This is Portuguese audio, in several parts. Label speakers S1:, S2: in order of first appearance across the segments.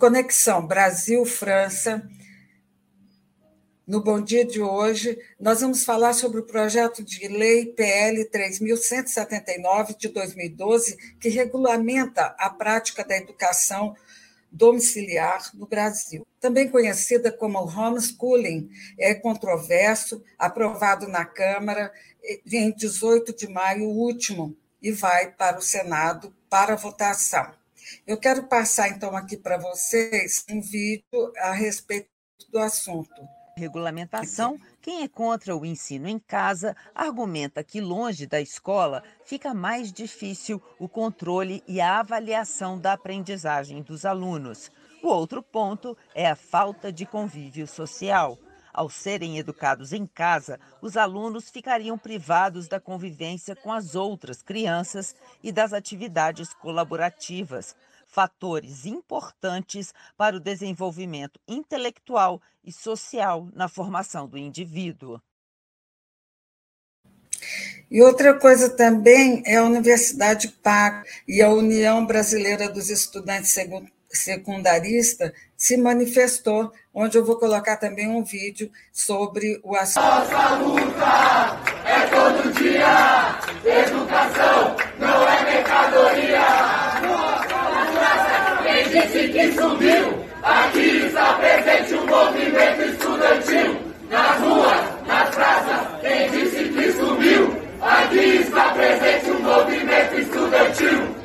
S1: Conexão Brasil-França. No Bom Dia de hoje, nós vamos falar sobre o projeto de lei PL 3179 de 2012, que regulamenta a prática da educação domiciliar no Brasil. Também conhecida como homeschooling, é controverso, aprovado na Câmara em 18 de maio último e vai para o Senado para votação. Eu quero passar, então, aqui para vocês um vídeo a respeito do assunto.
S2: Regulamentação. Quem é contra o ensino em casa argumenta que, longe da escola, fica mais difícil o controle e a avaliação da aprendizagem dos alunos. O outro ponto é a falta de convívio social. Ao serem educados em casa, os alunos ficariam privados da convivência com as outras crianças e das atividades colaborativas, fatores importantes para o desenvolvimento intelectual e social na formação do indivíduo.
S1: E outra coisa também é a Universidade PAC e a União Brasileira dos Estudantes Secundaristas se manifestou, onde eu vou colocar também um vídeo sobre o assunto.
S3: Nossa luta é todo dia, educação não é mercadoria disse que sumiu. Aqui está presente o um movimento estudantil. Nas ruas, nas praças, quem disse que sumiu. Aqui está presente um movimento estudantil.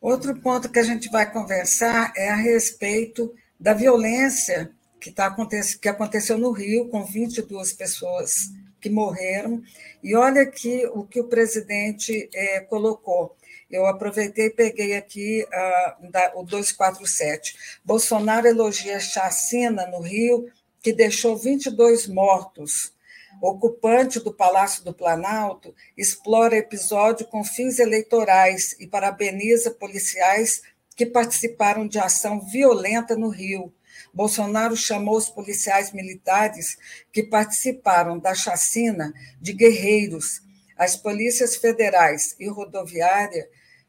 S1: Outro ponto que a gente vai conversar é a respeito da violência que, tá, que aconteceu no Rio, com 22 pessoas que morreram. E olha aqui o que o presidente é, colocou. Eu aproveitei e peguei aqui uh, da, o 247. Bolsonaro elogia chacina no Rio, que deixou 22 mortos. Ocupante do Palácio do Planalto explora episódio com fins eleitorais e parabeniza policiais que participaram de ação violenta no Rio. Bolsonaro chamou os policiais militares que participaram da chacina de guerreiros. As polícias federais e rodoviária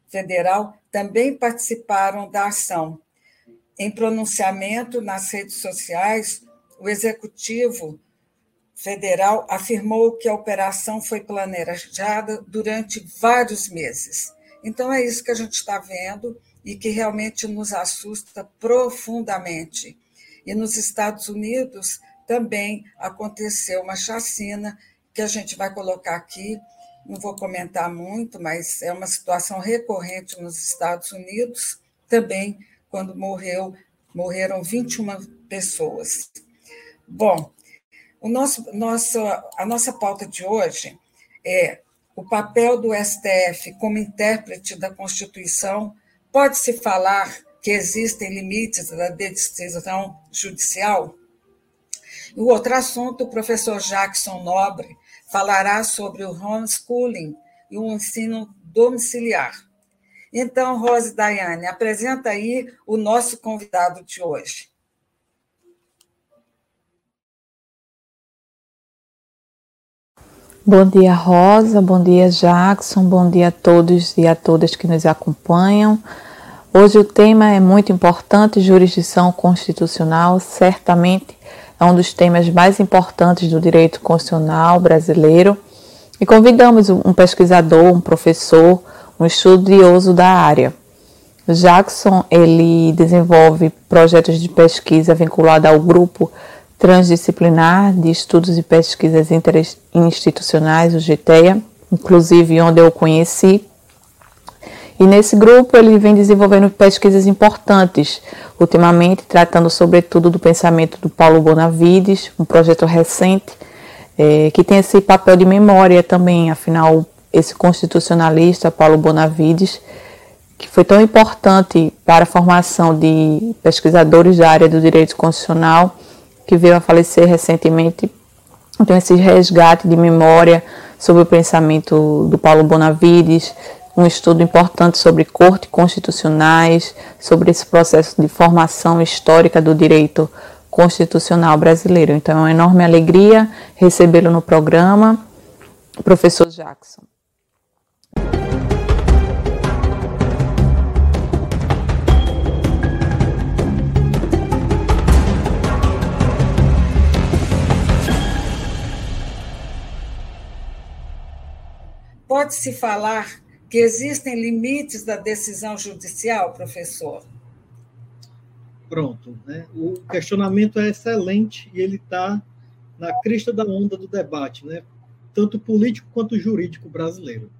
S1: Federal também participaram da ação. Em pronunciamento nas redes sociais, o Executivo Federal afirmou que a operação foi planejada durante vários meses. Então, é isso que a gente está vendo e que realmente nos assusta profundamente. E nos Estados Unidos também aconteceu uma chacina que a gente vai colocar aqui não vou comentar muito, mas é uma situação recorrente nos Estados Unidos, também quando morreu, morreram 21 pessoas. Bom, o nosso, nosso, a nossa pauta de hoje é o papel do STF como intérprete da Constituição. Pode-se falar que existem limites da decisão judicial? O outro assunto, o professor Jackson Nobre falará sobre o homeschooling e o ensino domiciliar. Então, Rose Daiane, apresenta aí o nosso convidado de hoje.
S4: Bom dia, Rosa. Bom dia, Jackson. Bom dia a todos e a todas que nos acompanham. Hoje o tema é muito importante: jurisdição constitucional. Certamente é um dos temas mais importantes do direito constitucional brasileiro e convidamos um pesquisador, um professor, um estudioso da área. O Jackson ele desenvolve projetos de pesquisa vinculados ao grupo transdisciplinar de estudos e pesquisas interinstitucionais, o GTEA, inclusive onde eu conheci e nesse grupo ele vem desenvolvendo pesquisas importantes, ultimamente tratando sobretudo do pensamento do Paulo Bonavides, um projeto recente é, que tem esse papel de memória também, afinal esse constitucionalista Paulo Bonavides, que foi tão importante para a formação de pesquisadores da área do direito constitucional, que veio a falecer recentemente. Então esse resgate de memória sobre o pensamento do Paulo Bonavides, um estudo importante sobre corte constitucionais, sobre esse processo de formação histórica do direito constitucional brasileiro. Então, é uma enorme alegria recebê-lo no programa, professor Jackson.
S1: Pode-se falar que existem limites da decisão judicial, professor?
S5: Pronto. Né? O questionamento é excelente e ele está na crista da onda do debate, né? tanto político quanto jurídico brasileiro.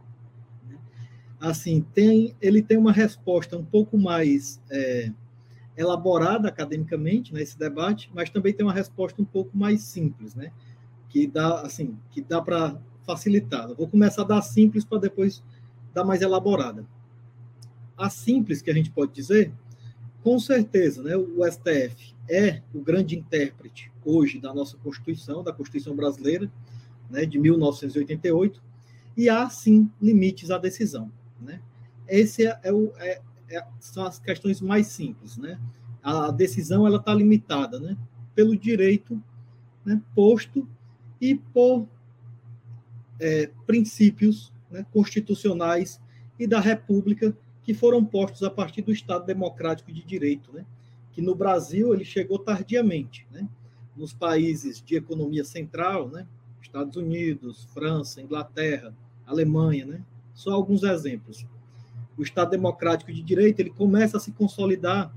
S5: Assim, tem, ele tem uma resposta um pouco mais é, elaborada academicamente nesse né, debate, mas também tem uma resposta um pouco mais simples, né? que dá assim, que dá para facilitada. Vou começar da simples para depois dar mais elaborada. A simples, que a gente pode dizer, com certeza, né, o STF é o grande intérprete hoje da nossa Constituição, da Constituição brasileira, né, de 1988, e há sim limites à decisão. Né? Esse é, é o, é, é, são as questões mais simples. Né? A decisão ela está limitada né, pelo direito né, posto e por é, princípios né, constitucionais e da República que foram postos a partir do Estado Democrático de Direito, né, que no Brasil ele chegou tardiamente, né, nos países de economia central, né, Estados Unidos, França, Inglaterra, Alemanha, né, só alguns exemplos. O Estado Democrático de Direito ele começa a se consolidar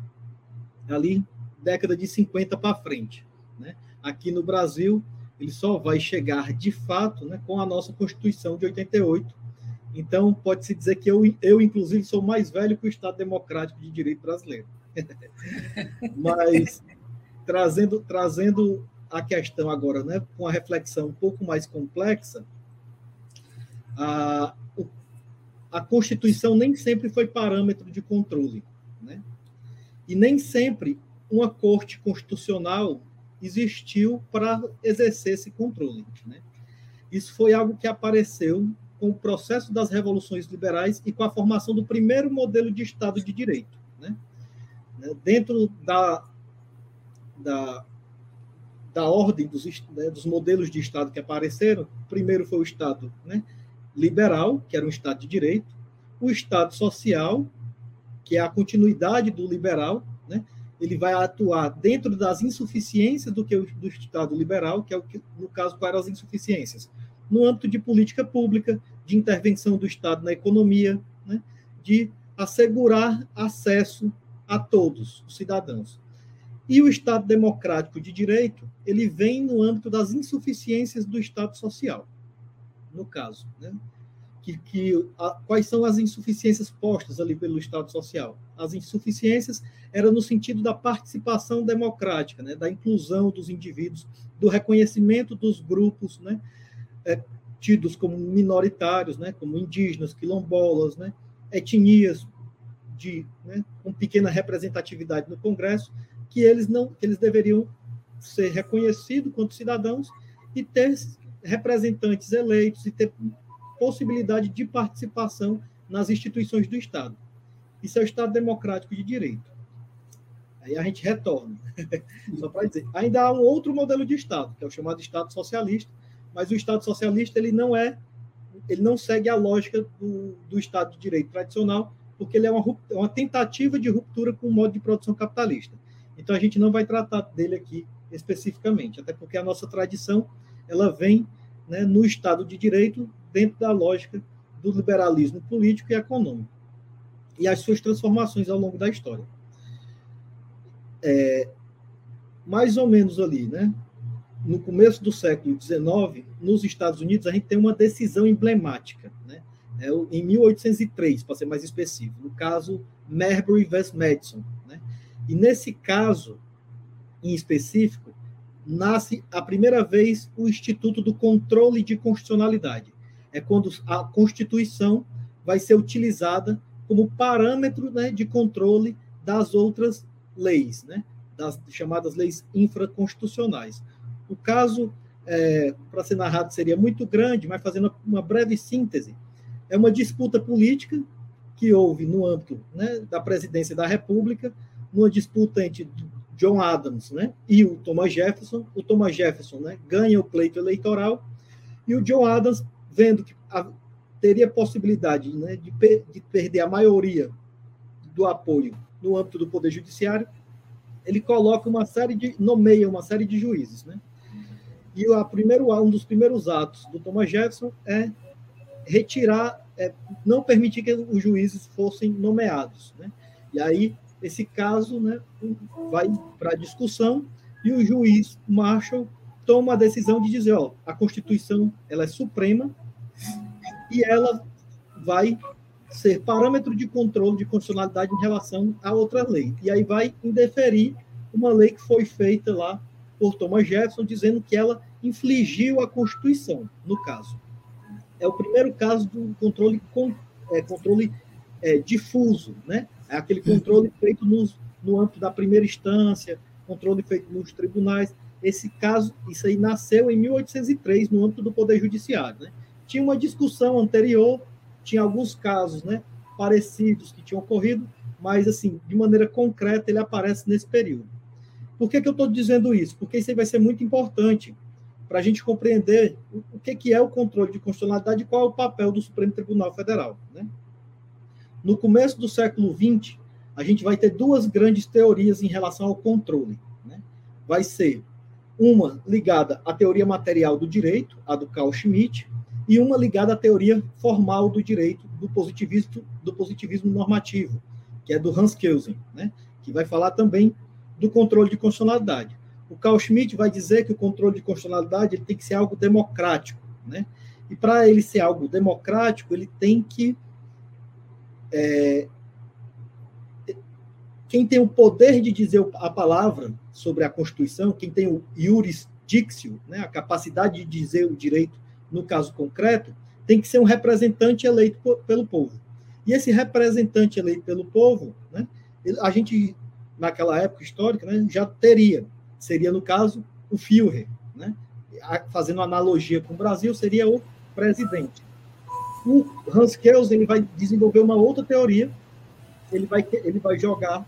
S5: ali década de 50 para frente, né? Aqui no Brasil, ele só vai chegar de fato né, com a nossa Constituição de 88. Então, pode-se dizer que eu, eu, inclusive, sou mais velho que o Estado Democrático de Direito brasileiro. Mas, trazendo, trazendo a questão agora, né, com a reflexão um pouco mais complexa, a, a Constituição nem sempre foi parâmetro de controle. Né? E nem sempre uma corte constitucional existiu para exercer esse controle. Né? Isso foi algo que apareceu com o processo das revoluções liberais e com a formação do primeiro modelo de Estado de Direito. Né? né? Dentro da, da, da ordem dos, né, dos modelos de Estado que apareceram, primeiro foi o Estado né, liberal, que era um Estado de Direito, o Estado social, que é a continuidade do liberal, né? ele vai atuar dentro das insuficiências do que do Estado liberal, que é o que, no caso, quais eram as insuficiências? No âmbito de política pública, de intervenção do Estado na economia, né, de assegurar acesso a todos os cidadãos. E o Estado democrático de direito, ele vem no âmbito das insuficiências do Estado social, no caso. Né? que, que a, quais são as insuficiências postas ali pelo Estado Social. As insuficiências eram no sentido da participação democrática, né, da inclusão dos indivíduos, do reconhecimento dos grupos né, é, tidos como minoritários, né, como indígenas, quilombolas, né, etnias de, né, com pequena representatividade no Congresso, que eles não, eles deveriam ser reconhecidos quanto cidadãos e ter representantes eleitos e ter possibilidade de participação nas instituições do Estado. Isso é o Estado democrático de direito. Aí a gente retorna. Só para dizer. Ainda há um outro modelo de Estado, que é o chamado Estado socialista, mas o Estado socialista ele não é, ele não segue a lógica do, do Estado de direito tradicional, porque ele é uma, é uma tentativa de ruptura com o modo de produção capitalista. Então a gente não vai tratar dele aqui especificamente, até porque a nossa tradição ela vem né, no Estado de Direito dentro da lógica do liberalismo político e econômico e as suas transformações ao longo da história. É, mais ou menos ali, né? No começo do século XIX, nos Estados Unidos, a gente tem uma decisão emblemática, né? É, em 1803, para ser mais específico, no caso Marbury vs. Madison. Né? E nesse caso, em específico, nasce a primeira vez o Instituto do Controle de Constitucionalidade, é quando a Constituição vai ser utilizada como parâmetro né, de controle das outras leis, né, das chamadas leis infraconstitucionais. O caso é, para ser narrado seria muito grande, mas fazendo uma breve síntese, é uma disputa política que houve no âmbito né, da presidência da República, numa disputa entre John Adams né, e o Thomas Jefferson. O Thomas Jefferson né, ganha o pleito eleitoral e o John Adams, vendo que a, teria possibilidade né, de, de perder a maioria do apoio no âmbito do Poder Judiciário, ele coloca uma série de, nomeia uma série de juízes. Né? E a primeiro, um dos primeiros atos do Thomas Jefferson é retirar, é, não permitir que os juízes fossem nomeados. Né? E aí, esse caso né, vai para discussão e o juiz Marshall toma a decisão de dizer, ó, a Constituição ela é suprema e ela vai ser parâmetro de controle de constitucionalidade em relação a outra lei. E aí vai indeferir uma lei que foi feita lá por Thomas Jefferson, dizendo que ela infligiu a Constituição, no caso. É o primeiro caso do controle, é, controle é, difuso, né? É aquele controle feito nos, no âmbito da primeira instância, controle feito nos tribunais. Esse caso, isso aí nasceu em 1803, no âmbito do Poder Judiciário. Né? Tinha uma discussão anterior tinha alguns casos né, parecidos que tinham ocorrido, mas, assim, de maneira concreta, ele aparece nesse período. Por que, que eu estou dizendo isso? Porque isso aí vai ser muito importante para a gente compreender o que, que é o controle de constitucionalidade e qual é o papel do Supremo Tribunal Federal. Né? No começo do século XX, a gente vai ter duas grandes teorias em relação ao controle. Né? Vai ser uma ligada à teoria material do direito, a do Carl Schmitt, e uma ligada à teoria formal do direito do positivismo, do positivismo normativo, que é do Hans Kelsen, né? que vai falar também do controle de constitucionalidade. O Carl Schmitt vai dizer que o controle de constitucionalidade tem que ser algo democrático, né? E para ele ser algo democrático, ele tem que é, quem tem o poder de dizer a palavra sobre a Constituição, quem tem o iuris dictio, né, a capacidade de dizer o direito no caso concreto, tem que ser um representante eleito pelo povo. E esse representante eleito pelo povo, né, a gente, naquela época histórica, né, já teria. Seria, no caso, o Führer. Né? Fazendo analogia com o Brasil, seria o presidente. O Hans Kelsen vai desenvolver uma outra teoria. Ele vai, ele vai jogar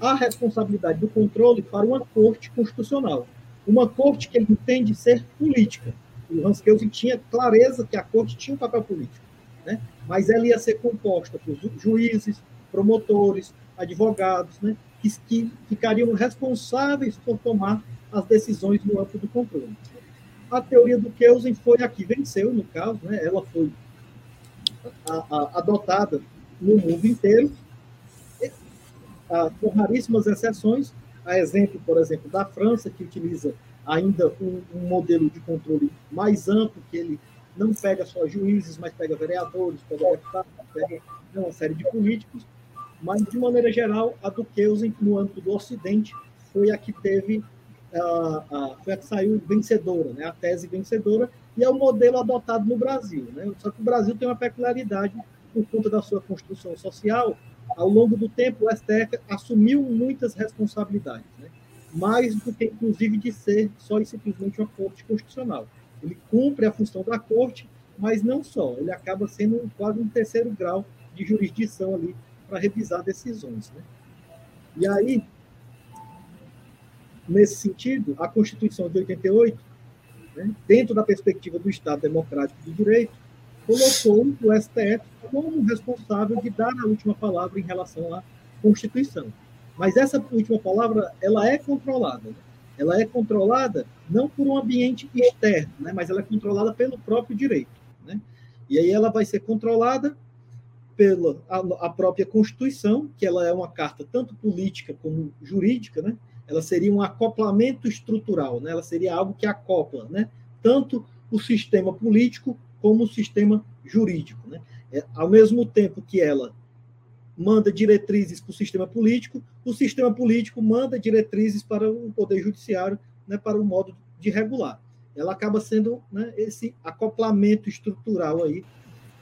S5: a responsabilidade do controle para uma corte constitucional. Uma corte que ele entende ser política o Hans Kelsen tinha clareza que a corte tinha um papel político, né? mas ela ia ser composta por juízes, promotores, advogados, né? Que, que ficariam responsáveis por tomar as decisões no âmbito do controle. A teoria do Kelsen foi a que venceu, no caso, né? ela foi a, a, adotada no mundo inteiro, a, com raríssimas exceções, a exemplo, por exemplo, da França, que utiliza ainda um, um, modelo de controle mais amplo, que ele não pega só juízes, mas pega vereadores, pega deputados, pega uma série de políticos, mas, de maneira geral, a do Kelsen, no âmbito do Ocidente, foi a que teve, a, a, foi a que saiu vencedora, né? a tese vencedora, e é o modelo adotado no Brasil. Né? Só que o Brasil tem uma peculiaridade, por conta da sua construção social, ao longo do tempo, o STF assumiu muitas responsabilidades. Né? mais do que, inclusive, de ser só e simplesmente uma corte constitucional. Ele cumpre a função da corte, mas não só, ele acaba sendo quase um terceiro grau de jurisdição ali para revisar decisões. Né? E aí, nesse sentido, a Constituição de 88, né, dentro da perspectiva do Estado Democrático de Direito, colocou o STF como responsável de dar a última palavra em relação à Constituição. Mas essa última palavra, ela é controlada. Né? Ela é controlada não por um ambiente externo, né? mas ela é controlada pelo próprio direito. Né? E aí ela vai ser controlada pela a, a, própria Constituição, que ela é uma carta tanto política como jurídica, né? Ela seria um acoplamento estrutural, né? Ela seria algo que acopla, né? Tanto o sistema político como o sistema jurídico, né? É, ao mesmo tempo que ela manda diretrizes para o sistema político, o sistema político manda diretrizes para o poder judiciário, né, para o modo de regular. Ela acaba sendo né, esse acoplamento estrutural aí,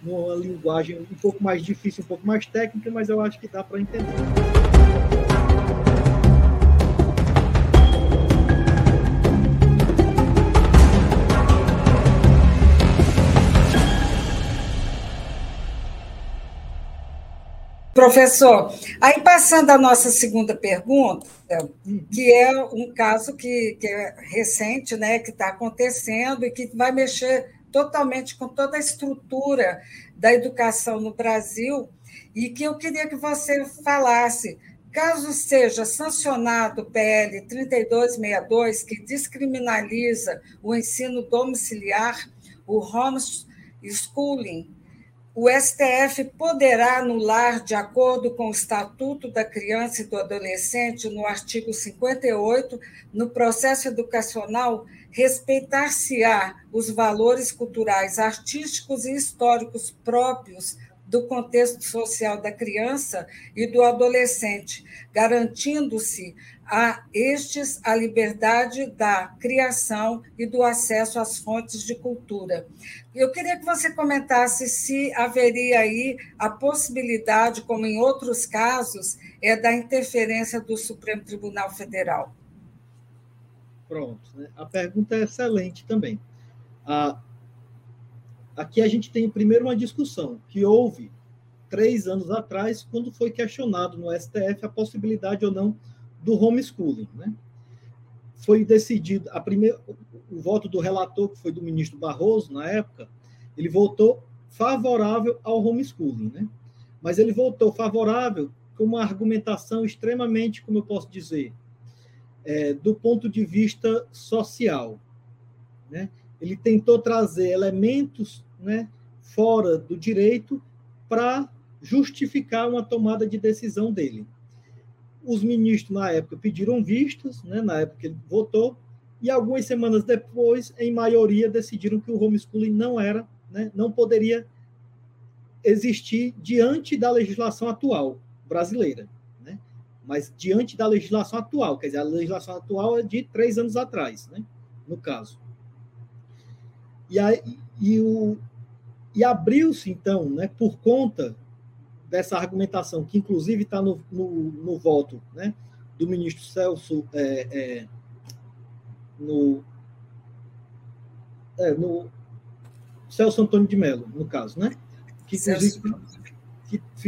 S5: numa linguagem um pouco mais difícil, um pouco mais técnica, mas eu acho que dá para entender.
S1: Professor, aí passando à nossa segunda pergunta, hum. que é um caso que, que é recente, né, que está acontecendo e que vai mexer totalmente com toda a estrutura da educação no Brasil, e que eu queria que você falasse. Caso seja sancionado o PL 3262, que descriminaliza o ensino domiciliar, o homeschooling, o STF poderá anular, de acordo com o Estatuto da Criança e do Adolescente, no artigo 58, no processo educacional, respeitar-se-á os valores culturais, artísticos e históricos próprios do contexto social da criança e do adolescente, garantindo-se a estes a liberdade da criação e do acesso às fontes de cultura. Eu queria que você comentasse se haveria aí a possibilidade, como em outros casos, é da interferência do Supremo Tribunal Federal.
S5: Pronto. Né? A pergunta é excelente também. Ah, aqui a gente tem primeiro uma discussão que houve três anos atrás, quando foi questionado no STF a possibilidade ou não do homeschooling. Né? Foi decidido, a primeira, o voto do relator, que foi do ministro Barroso, na época, ele votou favorável ao homeschooling. Né? Mas ele votou favorável com uma argumentação extremamente, como eu posso dizer, é, do ponto de vista social. Né? Ele tentou trazer elementos né, fora do direito para justificar uma tomada de decisão dele. Os ministros, na época, pediram vistas, né, na época ele votou, e algumas semanas depois, em maioria, decidiram que o homeschooling não era, né, não poderia existir diante da legislação atual brasileira. Mas diante da legislação atual, quer dizer, a legislação atual é de três anos atrás, né, no caso. E, aí, e, o, e abriu-se, então, né, por conta dessa argumentação, que inclusive está no, no, no, voto né, do ministro Celso, é, é, no, é, no Celso Antônio de Mello, no caso, né? Que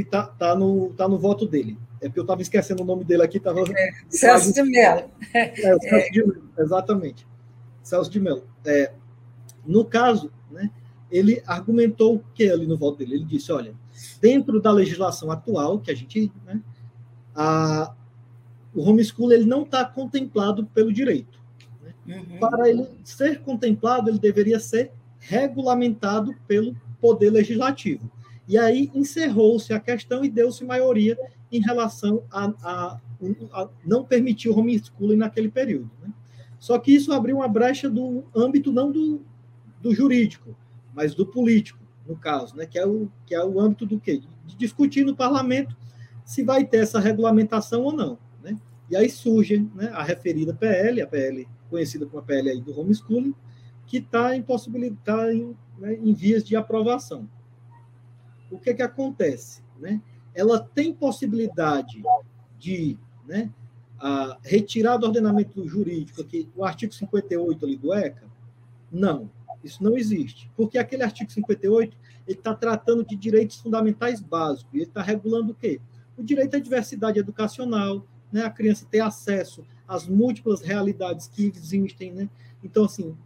S5: está tá no, tá no voto dele. É porque eu estava esquecendo o nome dele aqui. Tava, é,
S1: Celso de Mello.
S5: É, Celso de Mello, exatamente. Celso de Mello. É, no caso, né, ele argumentou o que ali no voto dele? Ele disse, olha, dentro da legislação atual, que a gente. Né, a, o homeschool ele não está contemplado pelo direito. Né? Uhum. Para ele ser contemplado, ele deveria ser regulamentado pelo poder legislativo. E aí encerrou-se a questão e deu-se maioria em relação a, a, a, não permitir o homeschooling naquele período. Né? Só que isso abriu uma brecha do âmbito não do, do jurídico, mas do político no caso, né, que, é o, que é o âmbito do quê? De discutir no parlamento se vai ter essa regulamentação ou não. Né? E aí surge né, a referida PL, a PL conhecida como a PL aí do homeschooling, que está em tá em, né, em vias de aprovação. O que, que acontece? Né? Ela tem possibilidade de né, a, retirar do ordenamento jurídico aqui, o artigo 58 ali do ECA? Não isso não existe. Porque aquele artigo 58 ele está tratando de direitos fundamentais básicos. Ele está regulando o quê? O direito à diversidade educacional, né? a criança ter acesso às múltiplas realidades que existem. Né? Então, assim,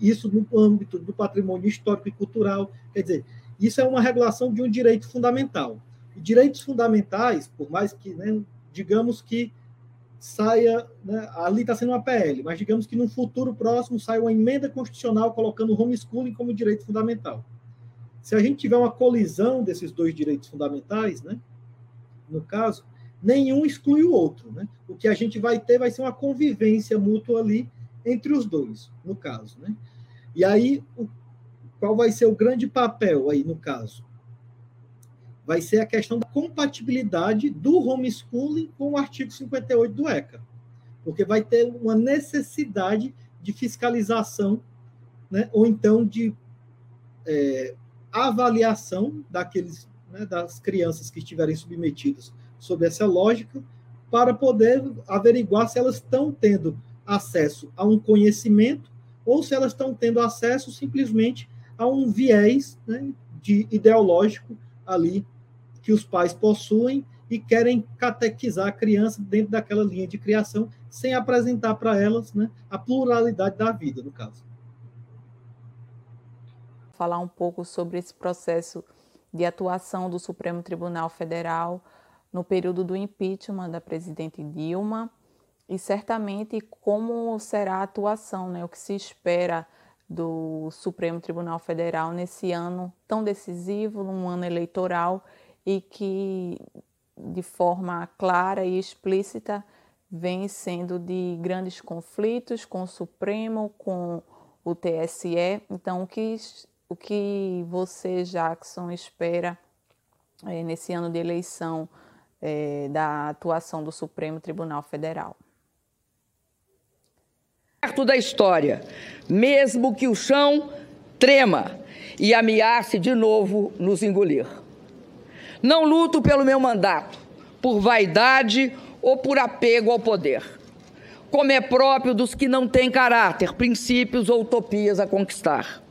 S5: isso no âmbito do patrimônio histórico e cultural. Quer dizer, isso é uma regulação de um direito fundamental. E direitos fundamentais, por mais que, né, digamos que saia, né, ali está sendo uma PL, mas digamos que no futuro próximo saia uma emenda constitucional colocando homeschooling como direito fundamental. Se a gente tiver uma colisão desses dois direitos fundamentais, né, no caso, nenhum exclui o outro. Né? O que a gente vai ter vai ser uma convivência mútua ali entre os dois, no caso. Né? E aí, o, qual vai ser o grande papel aí, no caso? Vai ser a questão da compatibilidade do homeschooling com o artigo 58 do ECA, porque vai ter uma necessidade de fiscalização, né, ou então de é, avaliação daqueles, né, das crianças que estiverem submetidas sob essa lógica, para poder averiguar se elas estão tendo acesso a um conhecimento ou se elas estão tendo acesso simplesmente a um viés né, de ideológico ali que os pais possuem e querem catequizar a criança dentro daquela linha de criação, sem apresentar para elas né, a pluralidade da vida, no caso.
S4: Falar um pouco sobre esse processo de atuação do Supremo Tribunal Federal no período do impeachment da presidente Dilma e certamente como será a atuação, né, o que se espera do Supremo Tribunal Federal nesse ano tão decisivo, num ano eleitoral e que de forma clara e explícita vem sendo de grandes conflitos com o Supremo, com o TSE. Então, o que, o que você, Jackson, espera é, nesse ano de eleição é, da atuação do Supremo Tribunal Federal?
S6: Perto da história, mesmo que o chão trema e ameace de novo nos engolir. Não luto pelo meu mandato, por vaidade ou por apego ao poder, como é próprio dos que não têm caráter, princípios ou utopias a conquistar.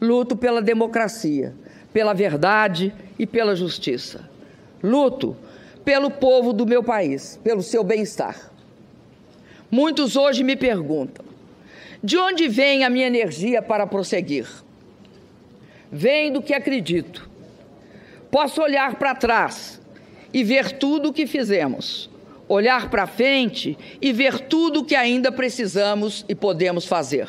S6: Luto pela democracia, pela verdade e pela justiça. Luto pelo povo do meu país, pelo seu bem-estar. Muitos hoje me perguntam: de onde vem a minha energia para prosseguir? Vem do que acredito. Posso olhar para trás e ver tudo o que fizemos, olhar para frente e ver tudo o que ainda precisamos e podemos fazer.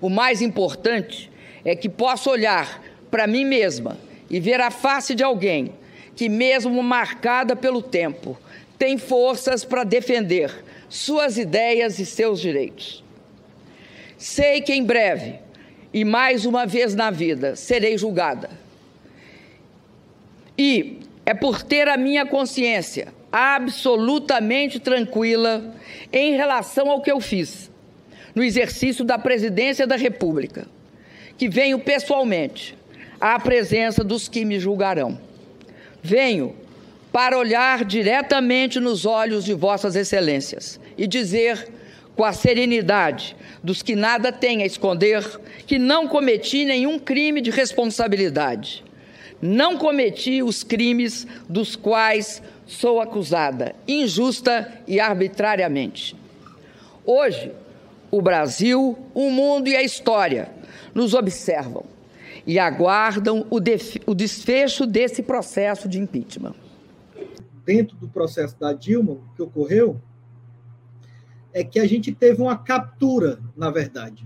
S6: O mais importante é que posso olhar para mim mesma e ver a face de alguém que, mesmo marcada pelo tempo, tem forças para defender suas ideias e seus direitos. Sei que em breve, e mais uma vez na vida, serei julgada. E é por ter a minha consciência absolutamente tranquila em relação ao que eu fiz no exercício da presidência da República, que venho pessoalmente à presença dos que me julgarão. Venho para olhar diretamente nos olhos de Vossas Excelências e dizer com a serenidade dos que nada têm a esconder que não cometi nenhum crime de responsabilidade. Não cometi os crimes dos quais sou acusada, injusta e arbitrariamente. Hoje, o Brasil, o mundo e a história nos observam e aguardam o, o desfecho desse processo de impeachment.
S5: Dentro do processo da Dilma, o que ocorreu é que a gente teve uma captura, na verdade,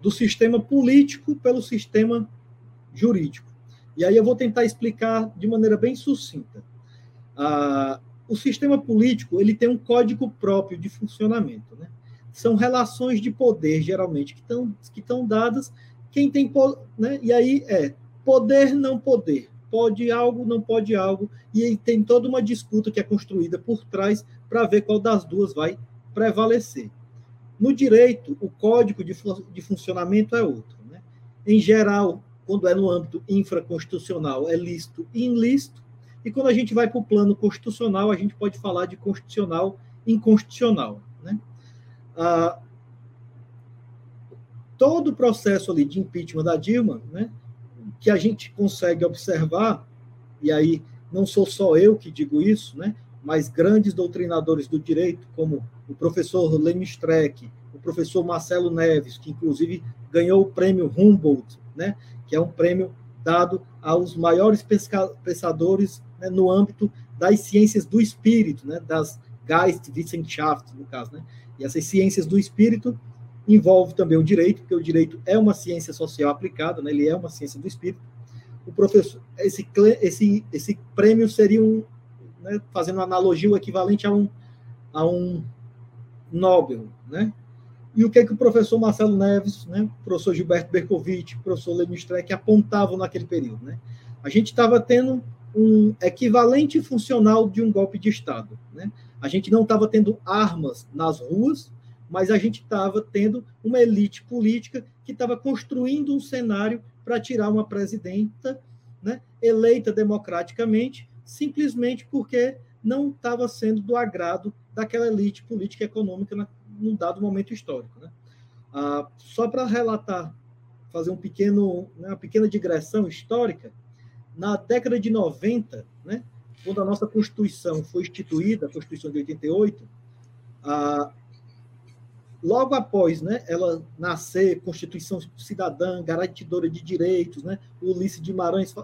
S5: do sistema político pelo sistema jurídico. E aí eu vou tentar explicar de maneira bem sucinta. Ah, o sistema político ele tem um código próprio de funcionamento. Né? São relações de poder, geralmente, que estão que dadas quem tem né? E aí é poder não poder, pode algo, não pode algo, e aí tem toda uma disputa que é construída por trás para ver qual das duas vai prevalecer. No direito, o código de, de funcionamento é outro. Né? Em geral, quando é no âmbito infraconstitucional, é lícito e ilícito, e quando a gente vai para o plano constitucional, a gente pode falar de constitucional inconstitucional. Né? Ah, todo o processo ali de impeachment da Dilma, né, que a gente consegue observar, e aí não sou só eu que digo isso, né, mas grandes doutrinadores do direito, como o professor Leme Streck, o professor Marcelo Neves, que inclusive ganhou o prêmio Humboldt, né, que é um prêmio dado aos maiores pensadores né, no âmbito das ciências do espírito, né, das Geistwissenschaft, no caso. Né, e essas ciências do espírito envolve também o direito, porque o direito é uma ciência social aplicada, né? ele é uma ciência do espírito. O professor, esse, esse, esse prêmio seria um, né, fazendo uma analogia, o equivalente a um, a um Nobel, né? E o que é que o professor Marcelo Neves, né, o professor Gilberto Bercovitch, o professor Lênin Streck apontavam naquele período, né? A gente estava tendo um equivalente funcional de um golpe de Estado, né? A gente não estava tendo armas nas ruas, mas a gente estava tendo uma elite política que estava construindo um cenário para tirar uma presidenta né, eleita democraticamente, simplesmente porque não estava sendo do agrado daquela elite política e econômica na, num dado momento histórico. Né? Ah, só para relatar, fazer um pequeno, né, uma pequena digressão histórica, na década de 90, né, quando a nossa Constituição foi instituída, a Constituição de 88, a, logo após né, ela nascer, Constituição cidadã, garantidora de direitos, né, o Ulisses Guimarães,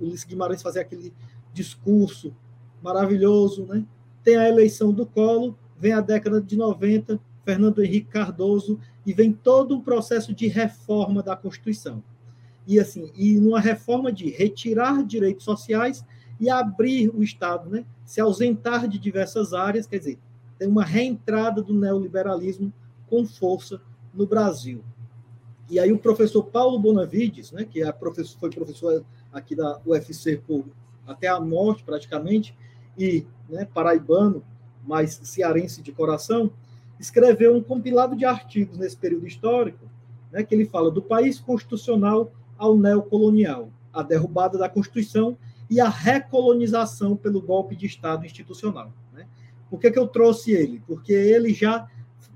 S5: Ulisses Guimarães fazer aquele discurso maravilhoso, né, tem a eleição do Colo, vem a década de 90, Fernando Henrique Cardoso, e vem todo um processo de reforma da Constituição. E assim, e numa reforma de retirar direitos sociais e abrir o Estado, né? se ausentar de diversas áreas, quer dizer, tem uma reentrada do neoliberalismo com força no Brasil. E aí o professor Paulo Bonavides, né, que é professor, foi professor aqui da UFC por, até a morte praticamente, e né, paraibano, mas cearense de coração, escreveu um compilado de artigos nesse período histórico, né, que ele fala do país constitucional ao neocolonial, a derrubada da Constituição e a recolonização pelo golpe de Estado institucional. Né? Por que, que eu trouxe ele? Porque ele já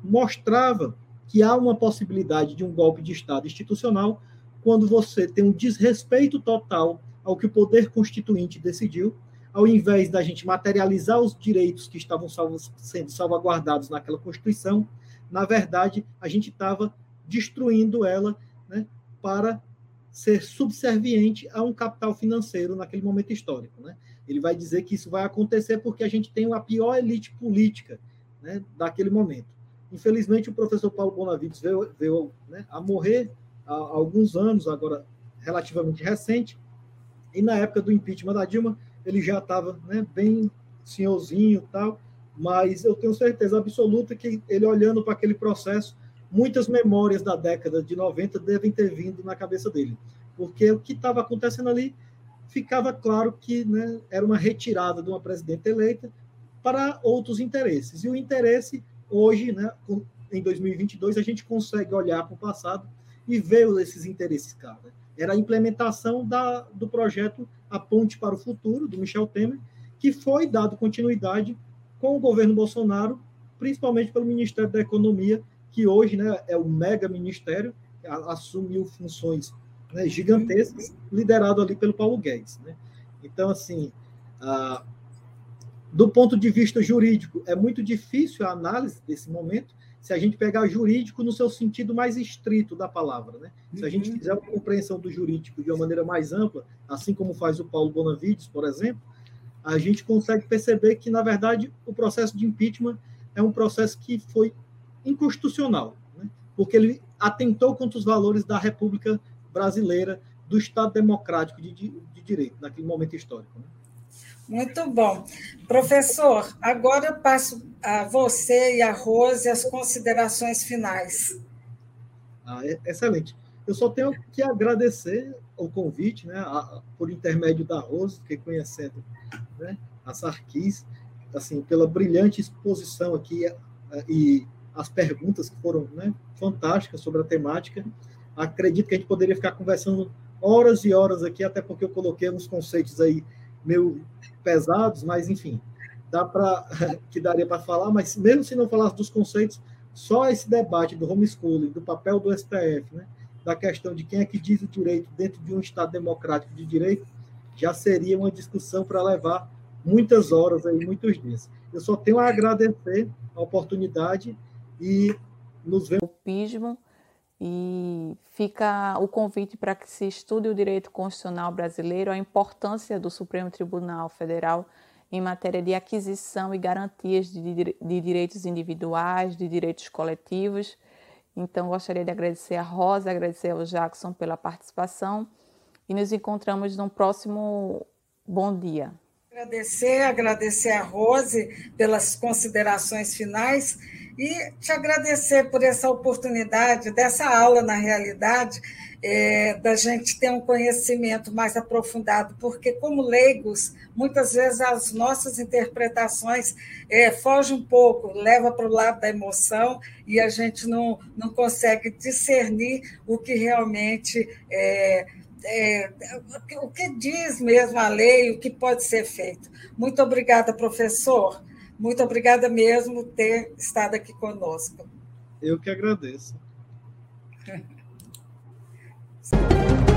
S5: mostrava que há uma possibilidade de um golpe de Estado institucional quando você tem um desrespeito total ao que o poder constituinte decidiu, ao invés da gente materializar os direitos que estavam salvos, sendo salvaguardados naquela Constituição, na verdade, a gente estava destruindo ela né, para ser subserviente a um capital financeiro naquele momento histórico. Né? Ele vai dizer que isso vai acontecer porque a gente tem a pior elite política né, daquele momento. Infelizmente, o professor Paulo Bonavides veio, veio né, a morrer há alguns anos, agora relativamente recente, e na época do impeachment da Dilma, ele já estava né, bem senhorzinho tal, mas eu tenho certeza absoluta que ele olhando para aquele processo, muitas memórias da década de 90 devem ter vindo na cabeça dele, porque o que estava acontecendo ali ficava claro que né, era uma retirada de uma presidente eleita para outros interesses. E o interesse, hoje, né, em 2022, a gente consegue olhar para o passado e ver esses interesses, cara. Era a implementação da, do projeto A Ponte para o Futuro, do Michel Temer, que foi dado continuidade com o governo Bolsonaro, principalmente pelo Ministério da Economia, que hoje né, é o mega ministério, assumiu funções né, gigantescas, liderado ali pelo Paulo Guedes. Né? Então, assim, ah, do ponto de vista jurídico, é muito difícil a análise desse momento se a gente pegar jurídico no seu sentido mais estrito da palavra. Né? Se a gente uhum. fizer uma compreensão do jurídico de uma maneira mais ampla, assim como faz o Paulo Bonavides, por exemplo, a gente consegue perceber que, na verdade, o processo de impeachment é um processo que foi inconstitucional, né? porque ele atentou contra os valores da República Brasileira, do Estado Democrático de, de, de Direito, naquele momento histórico. Né?
S1: Muito bom. Professor, agora eu passo a você e a Rose as considerações finais.
S5: Ah, é, excelente. Eu só tenho que agradecer o convite, né, a, por intermédio da Rose, que conhecendo né, a Sarkis, assim, pela brilhante exposição aqui e as perguntas que foram né, fantásticas sobre a temática. Acredito que a gente poderia ficar conversando horas e horas aqui, até porque eu coloquei uns conceitos aí meio pesados, mas enfim, dá para que daria para falar, mas mesmo se não falasse dos conceitos, só esse debate do homeschooling, do papel do STF, né, da questão de quem é que diz o direito dentro de um Estado democrático de direito, já seria uma discussão para levar muitas horas aí, muitos dias. Eu só tenho a agradecer a oportunidade e nos vemos.
S4: E fica o convite para que se estude o direito constitucional brasileiro, a importância do Supremo Tribunal Federal em matéria de aquisição e garantias de, de direitos individuais, de direitos coletivos. Então, gostaria de agradecer a Rosa, agradecer ao Jackson pela participação e nos encontramos no próximo Bom Dia.
S1: Agradecer, agradecer a Rose pelas considerações finais e te agradecer por essa oportunidade dessa aula, na realidade, é, da gente ter um conhecimento mais aprofundado, porque, como leigos, muitas vezes as nossas interpretações é, fogem um pouco, leva para o lado da emoção e a gente não, não consegue discernir o que realmente é, é, o que diz mesmo a lei, o que pode ser feito. Muito obrigada, professor. Muito obrigada mesmo por ter estado aqui conosco.
S5: Eu que agradeço.